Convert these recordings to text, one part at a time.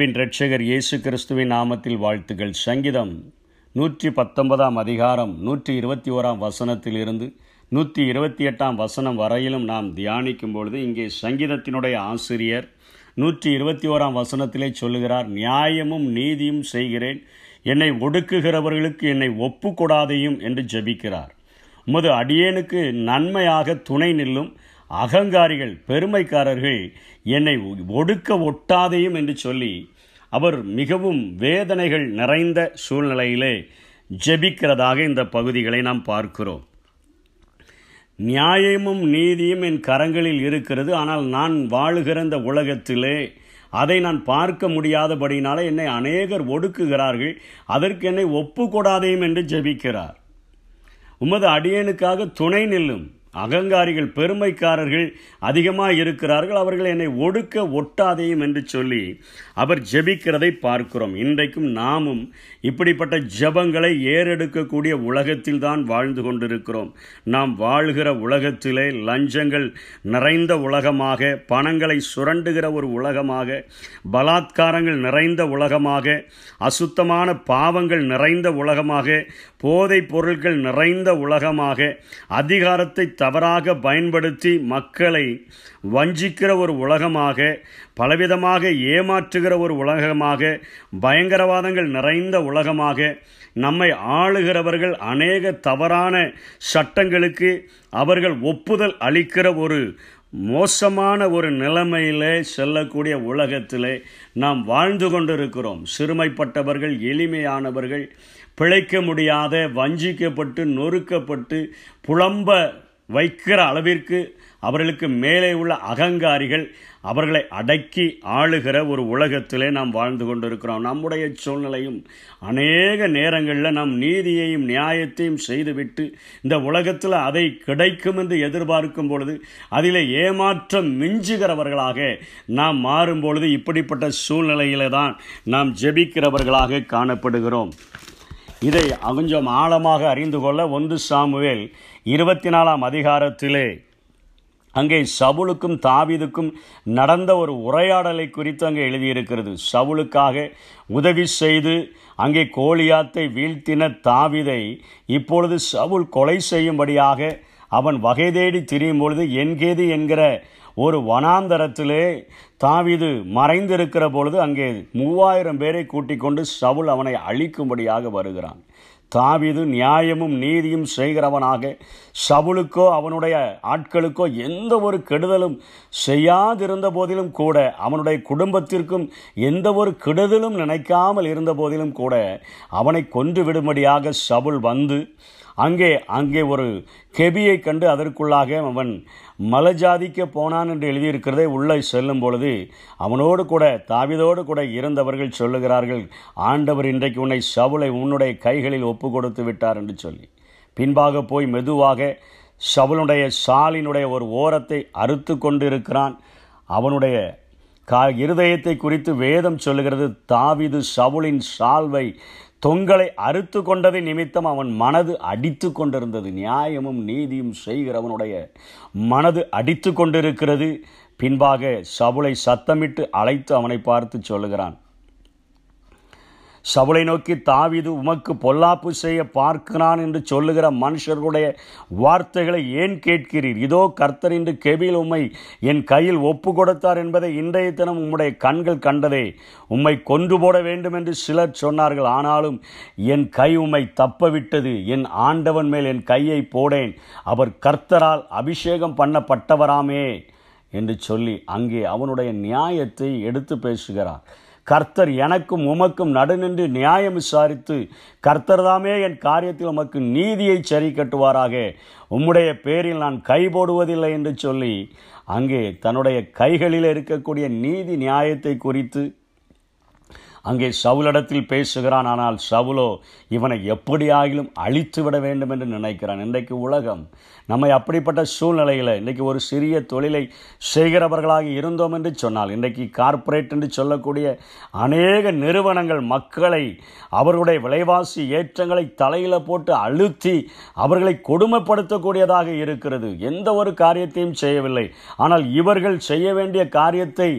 அன்பின் இரட்சகர் இயேசு கிறிஸ்துவின் நாமத்தில் வாழ்த்துக்கள் சங்கீதம் நூற்றி பத்தொன்பதாம் அதிகாரம் நூற்றி இருபத்தி ஓராம் வசனத்திலிருந்து நூற்றி இருபத்தி எட்டாம் வசனம் வரையிலும் நாம் தியானிக்கும் பொழுது இங்கே சங்கீதத்தினுடைய ஆசிரியர் நூற்றி இருபத்தி ஓராம் வசனத்திலே சொல்லுகிறார் நியாயமும் நீதியும் செய்கிறேன். என்னை ஒடுக்குகிறவர்களுக்கு என்னை ஒப்புக்கூடாதையும் என்று ஜெபிக்கிறார். உமது அடியேனுக்கு நன்மையாக துணை நில்லும் அகங்காரிகள் பெருமைக்காரர்கள் என்னை ஒடுக்க ஒட்டாதையும் என்று சொல்லி அவர் மிகவும் வேதனைகள் நிறைந்த சூழ்நிலையிலே ஜெபிக்கிறதாக இந்த பகுதிகளை நாம் பார்க்கிறோம். நியாயமும் நீதியும் என் கரங்களில் இருக்கிறது. ஆனால் நான் வாழுகிற இந்த உலகத்திலே அதை நான் பார்க்க முடியாதபடினால என்னை அநேகர் ஒடுக்குகிறார்கள். அதற்கு என்னை ஒப்புக்கூடாதையும் என்று ஜெபிக்கிறார். உமது அடியனுக்காக துணை நில்லும். அகங்காரிகள் பெருமைக்காரர்கள் அதிகமாக இருக்கிறார்கள். அவர்கள் என்னை ஒடுக்க ஒட்டாதையும் என்று சொல்லி அவர் ஜெபிக்கிறதை பார்க்கிறோம். இன்றைக்கும் நாமும் இப்படிப்பட்ட ஜெபங்களை ஏறெடுக்கக்கூடிய உலகத்தில் தான் வாழ்ந்து கொண்டிருக்கிறோம். நாம் வாழ்கிற உலகத்திலே லஞ்சங்கள் நிறைந்த உலகமாக பணங்களை சுரண்டுகிற ஒரு உலகமாக பலாத்காரங்கள் நிறைந்த உலகமாக அசுத்தமான பாவங்கள் நிறைந்த உலகமாக போதைப் பொருட்கள் நிறைந்த உலகமாக அதிகாரத்தை தவறாக பயன்படுத்தி மக்களை வஞ்சிக்கிற ஒரு உலகமாக பலவிதமாக ஏமாற்றுகிற ஒரு உலகமாக பயங்கரவாதங்கள் நிறைந்த உலகமாக நம்மை ஆளுகிறவர்கள் அநேக தவறான சட்டங்களுக்கு அவர்கள் ஒப்புதல் அளிக்கிற ஒரு மோசமான ஒரு நிலைமையிலே செல்லக்கூடிய உலகத்திலே நாம் வாழ்ந்து கொண்டிருக்கிறோம். சிறுமைப்பட்டவர்கள் எளிமையானவர்கள் பிழைக்க முடியாத வஞ்சிக்கப்பட்டு நொறுக்கப்பட்டு புலம்ப வைக்கிற அளவிற்கு அவர்களுக்கு மேலே உள்ள அகங்காரிகள் அவர்களை அடக்கி ஆளுகிற ஒரு உலகத்திலே நாம் வாழ்ந்து கொண்டிருக்கிறோம். நம்முடைய சூழ்நிலையும் அநேக நேரங்களில் நாம் நீதியையும் நியாயத்தையும் செய்துவிட்டு இந்த உலகத்தில் அதை கிடைக்கும் என்று எதிர்பார்க்கும் பொழுது அதில் ஏமாற்றம் மிஞ்சுகிறவர்களாக நாம் மாறும் பொழுது இப்படிப்பட்ட சூழ்நிலையில தான் நாம் ஜெபிக்கிறவர்களாக காணப்படுகிறோம். இதை கொஞ்சம் ஆழமாக அறிந்து கொள்ள ஒன்று சாமுவேல் இருபத்தி நாலாம் அதிகாரத்திலே அங்கே சவுலுக்கும் தாவிதுக்கும் நடந்த ஒரு உரையாடலை குறித்து அங்கே எழுதியிருக்கிறது. சவுலுக்காக உதவி செய்து அங்கே கோலியாத்தை வீழ்த்தின தாவிதை இப்பொழுது சவுல் கொலை செய்யும்படியாக அவன் வகை தேடி திரியும் பொழுது என்கேது என்கிற ஒரு வனாந்தரத்திலே தாவிது மறைந்திருக்கிற பொழுது அங்கே மூவாயிரம் பேரை கூட்டிக் கொண்டு சவுல் அவனை அழிக்கும்படியாக வருகிறான். தாவிது நியாயமும் நீதியும் செய்கிறவனாக சவுளுக்கோ அவனுடைய ஆட்களுக்கோ எந்த ஒரு கெடுதலும் செய்யாதிருந்த போதிலும் கூட அவனுடைய குடும்பத்திற்கும் எந்த ஒரு கெடுதலும் நினைக்காமல் இருந்த போதிலும் கூட அவனை கொன்று விடும்படியாக சவுல் வந்து அங்கே அங்கே ஒரு கெபியை கண்டு அதற்குள்ளாக அவன் மலஜாதிக்க போனான் என்று எழுதியிருக்கிறதே உள்ளே செல்லும் பொழுது அவனோடு கூட தாவிதோடு கூட இருந்தவர்கள் சொல்லுகிறார்கள் ஆண்டவர் இன்றைக்கு உன்னை சவுளை உன்னுடைய கைகளில் ஒப்பு கொடுத்து விட்டார் என்று சொல்லி. பின்பாக போய் மெதுவாக சவுளுடைய சாலினுடைய ஒரு ஓரத்தை அறுத்து கொண்டிருக்கிறான். அவனுடைய கா இருதயத்தை குறித்து வேதம் சொல்லுகிறது தாவிது சவுளின் சால்வை தொங்கலை அறுத்து கொண்டதை நிமித்தம் அவன் மனது அடித்து கொண்டிருந்தது. நியாயமும் நீதியும் செய்கிறவனுடைய மனது அடித்து கொண்டிருக்கிறது. பின்பாக சவுளை சத்தமிட்டு அழைத்து அவனை பார்த்து சொல்லுகிறான். சவுளை நோக்கி தாவிது உமக்கு பொல்லாப்பு செய்ய பார்க்கிறான் என்று சொல்லுகிற மனுஷர்களுடைய வார்த்தைகளை ஏன் கேட்கிறீர்? இதோ கர்த்தர் என்று கெபில் உம்மை என் கையில் ஒப்பு கொடுத்தார் என்பதை இன்றைய தினம் உம்முடைய கண்கள் கண்டதே. உம்மை கொன்று போட வேண்டும் என்று சிலர் சொன்னார்கள். ஆனாலும் என் கை உம்மை தப்பவிட்டது. என் ஆண்டவன் மேல் என் கையை போடேன். அவர் கர்த்தரால் அபிஷேகம் பண்ணப்பட்டவராமே என்று சொல்லி அங்கே அவனுடைய நியாயத்தை எடுத்து பேசுகிறார். கர்த்தர் எனக்கும் உமக்கும் நடுநின்று நியாயம் விசாரித்து கர்த்தர்தாமே என் காரியத்தில் உமக்கு நீதியை சரி கட்டுவாராக உம்முடைய பேரில் நான் கை போடுவதில்லை என்று சொல்லி அங்கே தன்னுடைய கைகளில் இருக்கக்கூடிய நீதி நியாயத்தை குறித்து அங்கே சவுலிடத்தில் பேசுகிறான் ஆனால் சவுலோ இவனை எப்படியாகிலும் அழித்து விட வேண்டும் என்று நினைக்கிறான். இன்றைக்கு உலகம் நம்மை அப்படிப்பட்ட சூழ்நிலையில் இன்றைக்கு ஒரு சிறிய தொழிலை செய்கிறவர்களாக இருந்தோம் என்று சொன்னால் இன்றைக்கு கார்ப்பரேட் என்று சொல்லக்கூடிய அநேக நிறுவனங்கள் மக்களை அவர்களுடைய விலைவாசி ஏற்றங்களை தலையில் போட்டு அழுத்தி அவர்களை கொடுமைப்படுத்தக்கூடியதாக இருக்கிறது. எந்த ஒரு காரியத்தையும் செய்யவில்லை. ஆனால் இவர்கள் செய்ய வேண்டிய காரியத்தை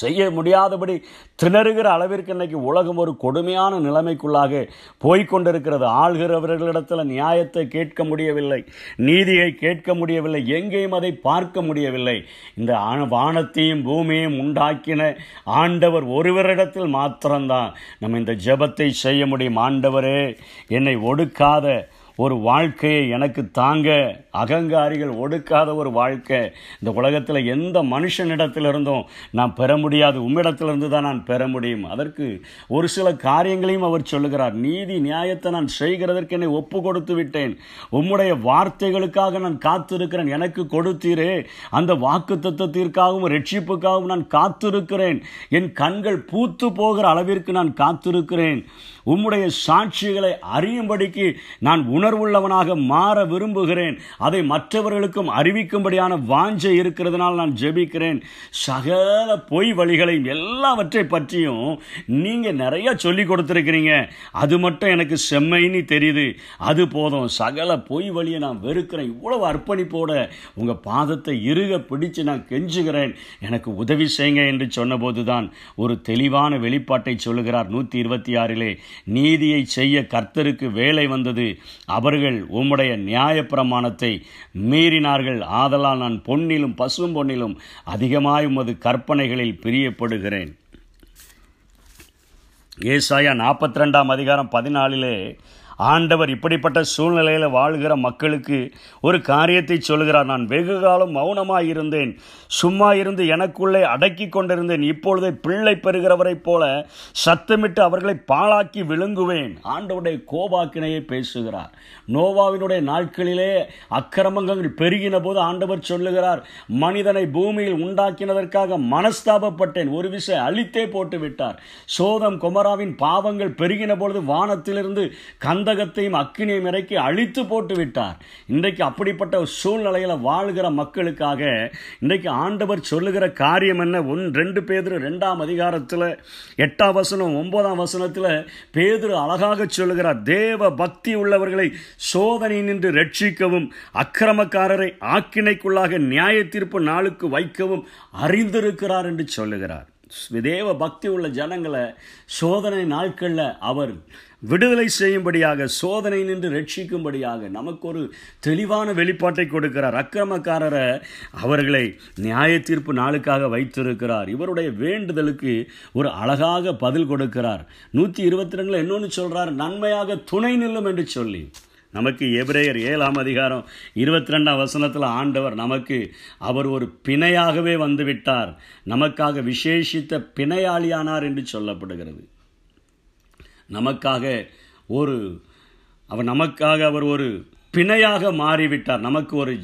செய்ய முடியாதபடி திணறுகிற அளவிற்கு இன்னைக்கு உலகம் ஒரு கொடுமையான நிலைமைக்குள்ளாக போய்கொண்டிருக்கிறது ஆள்கிறவர்களிடத்தில் நியாயத்தை கேட்க முடியவில்லை நீதியை கேட்க முடியவில்லை எங்கேயும் அதை பார்க்க முடியவில்லை. இந்த வானத்தையும் பூமியையும் உண்டாக்கின ஆண்டவர் ஒருவரிடத்தில் மாத்திரம்தான் நம்ம இந்த ஜெபத்தை செய்ய முடியும். ஆண்டவரே என்னை ஒடுக்காத ஒரு வாழ்க்கையை எனக்கு தாங்க அகங்காரிகள் ஒடுக்காத ஒரு வாழ்க்கை. இந்த உலகத்தில் எந்த மனுஷனிடத்திலிருந்தும் நான் பெற முடியாது உம்மிடத்திலிருந்து தான் நான் பெற முடியும். அதற்கு ஒரு சில காரியங்களையும் அவர் சொல்லுகிறார். நீதி நியாயத்தை நான் செய்கிறதற்கு என்னை ஒப்பு கொடுத்து விட்டேன். உம்முடைய வார்த்தைகளுக்காக நான் காத்திருக்கிறேன். எனக்கு கொடுத்தீரே. அந்த வாக்கு தத்துவத்திற்காகவும் ரட்சிப்புக்காகவும் நான் காத்திருக்கிறேன். என் கண்கள் பூத்து போகிற அளவிற்கு நான் காத்திருக்கிறேன். உம்முடைய சாட்சிகளை அறியும்படிக்கு நான் உணர்வுள்ளவனாக மாற விரும்புகிறேன். அதை மற்றவர்களுக்கும் அறிவிக்கும்படியான வாஞ்சை இருக்கிறதுனால் நான் ஜெபிக்கிறேன். சகல பொய் வழிகளையும் எல்லாவற்றை பற்றியும் நீங்க நிறைய சொல்லி கொடுத்துருக்கிறீங்க. அது மட்டும் எனக்கு செம்மைன்னு தெரியுது. அது போதும். சகல பொய் வழியை நான் வெறுக்கிறேன். இவ்வளவு அர்ப்பணிப்போட உங்க பாதத்தை இறுக பிடிச்சு நான் கெஞ்சுகிறேன். எனக்கு உதவி செய்யுங்க என்று சொன்னபோதுதான் ஒரு தெளிவான வெளிப்பாட்டை சொல்லுகிறார் நூற்றி இருபத்தி ஆறிலே. நீதியை செய்ய கர்த்தருக்கு வேலை வந்தது. அவர்கள் உம்முடைய நியாயப்பிரமாணத்தை மீறினார்கள். ஆதலால் நான் பொன்னிலும் பசும் பொன்னிலும் அதிகமாய் உமது கற்பனைகளில் பிரியப்படுகிறேன். ஏசாயா நாற்பத்தி ரெண்டாம் அதிகாரம் பதினாலிலே ஆண்டவர் இப்படிப்பட்ட சூழ்நிலையில் வாழ்கிற மக்களுக்கு ஒரு காரியத்தை சொல்கிறார் நான் வெகு காலம் மௌனமாக இருந்தேன் சும்மா இருந்து எனக்குள்ளே அடக்கி கொண்டிருந்தேன். இப்பொழுதே பிள்ளை பெறுகிறவரைப் போல சத்தமிட்டு அவர்களை பாழாக்கி விழுங்குவேன். ஆண்டவருடைய கோபாக்கினையை பேசுகிறார். நோவாவினுடைய நாட்களிலே அக்கிரமங்கள் பெருகின போது ஆண்டவர் சொல்லுகிறார் மனிதனை பூமியில் உண்டாக்கினதற்காக மனஸ்தாபப்பட்டேன். ஒரு விஷயம் அழித்தே போட்டு விட்டார் சோதம் குமராவின் பாவங்கள் பெருகின பொழுது வானத்திலிருந்து கந்தகத்தையும் அக்கினியும் இறக்கி அழித்து போட்டு விட்டார். இன்றைக்கு அப்படிப்பட்ட சூழ்நிலையில் வாழ்கிற மக்களுக்காக இன்றைக்கு ஆண்டவர் சொல்லுகிற காரியம் என்ன? ஒன் ரெண்டு பேதுரு ரெண்டாம் அதிகாரத்தில் எட்டாம் வசனம் ஒன்பதாம் வசனத்தில் பேதுரு அழகாக சொல்லுகிறார் தேவ பக்தி உள்ளவர்களை சோதனை நின்று ரட்சிக்கவும் அக்கிரமக்காரரை ஆக்கினைக்குள்ளாக நியாய தீர்ப்பு நாளுக்கு வைக்கவும் அறிந்திருக்கிறார் என்று சொல்லுகிறார். தேவ பக்தி உள்ள ஜனங்களை சோதனை நாட்களில் அவர் விடுதலை செய்யும்படியாக சோதனை நின்று ரட்சிக்கும்படியாக நமக்கு ஒரு தெளிவான வெளிப்பாட்டை கொடுக்கிறார். அக்கிரமக்காரரை அவர்களை நியாய தீர்ப்பு நாளுக்காக வைத்திருக்கிறார். இவருடைய வேண்டுதலுக்கு ஒரு அழகாக பதில் கொடுக்கிறார். நூற்றி இருபத்தி ரெண்டில் இன்னொன்று சொல்கிறார் நன்மையாக துணை நில்லும் என்று சொல்லி. நமக்கு எபிரேயர் ஏழாம் அதிகாரம் இருபத்தி ரெண்டாம் வசனத்தில் ஆண்டவர் நமக்கு அவர் ஒரு பிணையாகவே வந்துவிட்டார். நமக்காக விசேஷித்த பிணையாளியானார் என்று சொல்லப்படுகிறது. நமக்காக ஒரு அவர் நமக்காக அவர் ஒரு பிணையாக மாறிவிட்டார். நமக்கு ஒரு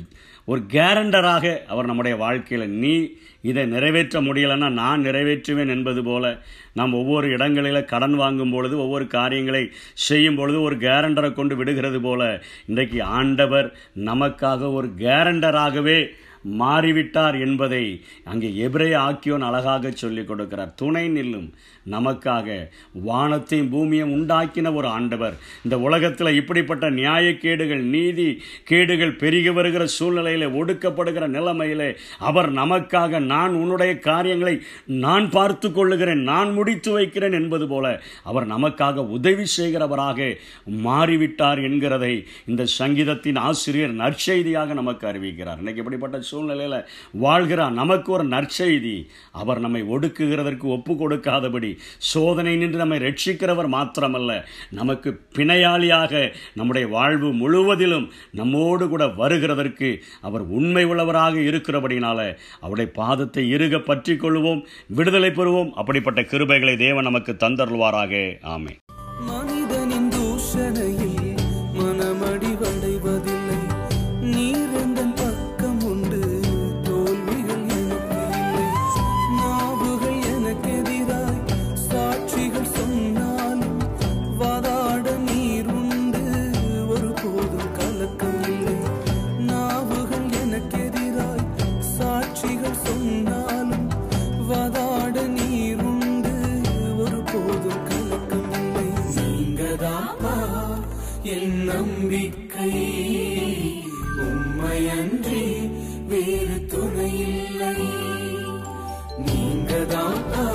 ஒரு கேரண்டராக அவர் நம்முடைய வாழ்க்கையில் நீ இதை நிறைவேற்ற முடியலைன்னா நான் நிறைவேற்றுவேன் என்பது போல நாம் ஒவ்வொரு இடங்களில் கடன் வாங்கும் பொழுது ஒவ்வொரு காரியங்களை செய்யும் பொழுது ஒரு கேரண்டரை கொண்டு விடுகிறது போல இன்றைக்கு ஆண்டவர் நமக்காக ஒரு கேரண்டராகவே மாறிவிட்டார் என்பதை அங்கே எபிரே ஆக்கியோன் அழகாக சொல்லிக் கொடுக்கிறார். துணை நில்லும் நமக்காக வானத்தையும் பூமியும் உண்டாக்கின ஒரு ஆண்டவர். இந்த உலகத்தில் இப்படிப்பட்ட நியாயக்கேடுகள் நீதி கேடுகள் பெருகி வருகிற சூழ்நிலையிலே ஒடுக்கப்படுகிற நிலைமையிலே அவர் நமக்காக நான் உன்னுடைய காரியங்களை நான் பார்த்து கொள்ளுகிறேன் நான் முடித்து வைக்கிறேன் என்பது போல அவர் நமக்காக உதவி செய்கிறவராக மாறிவிட்டார் என்கிறதை இந்த சங்கீதத்தின் ஆசிரியர் நற்செய்தியாக நமக்கு அறிவிக்கிறார். இன்னைக்கு இப்படிப்பட்ட சூழ்நிலையில் வாழ்கிறார் நமக்கு ஒரு நற்செய்தி. அவர் நம்மை ஒடுக்குகிறதற்கு ஒப்பு கொடுக்காதபடி சோதனை நின்று நம்மை ரட்சிக்கிறவர் மாத்திரமல்ல நமக்கு பிணையாளியாக நம்முடைய வாழ்வு முழுவதிலும் நம்மோடு கூட வருகிறதற்கு அவர் உண்மை உள்ளவராக இருக்கிறபடினால அவருடைய பாதத்தை இறுக பற்றி கொள்வோம் விடுதலை பெறுவோம். அப்படிப்பட்ட கிருபைகளை தேவன் நமக்கு தந்தருள்வாராக. ஆமை என் நம்பிக்கை. உம்மையன்றி வேறு துணை நீங்கதான்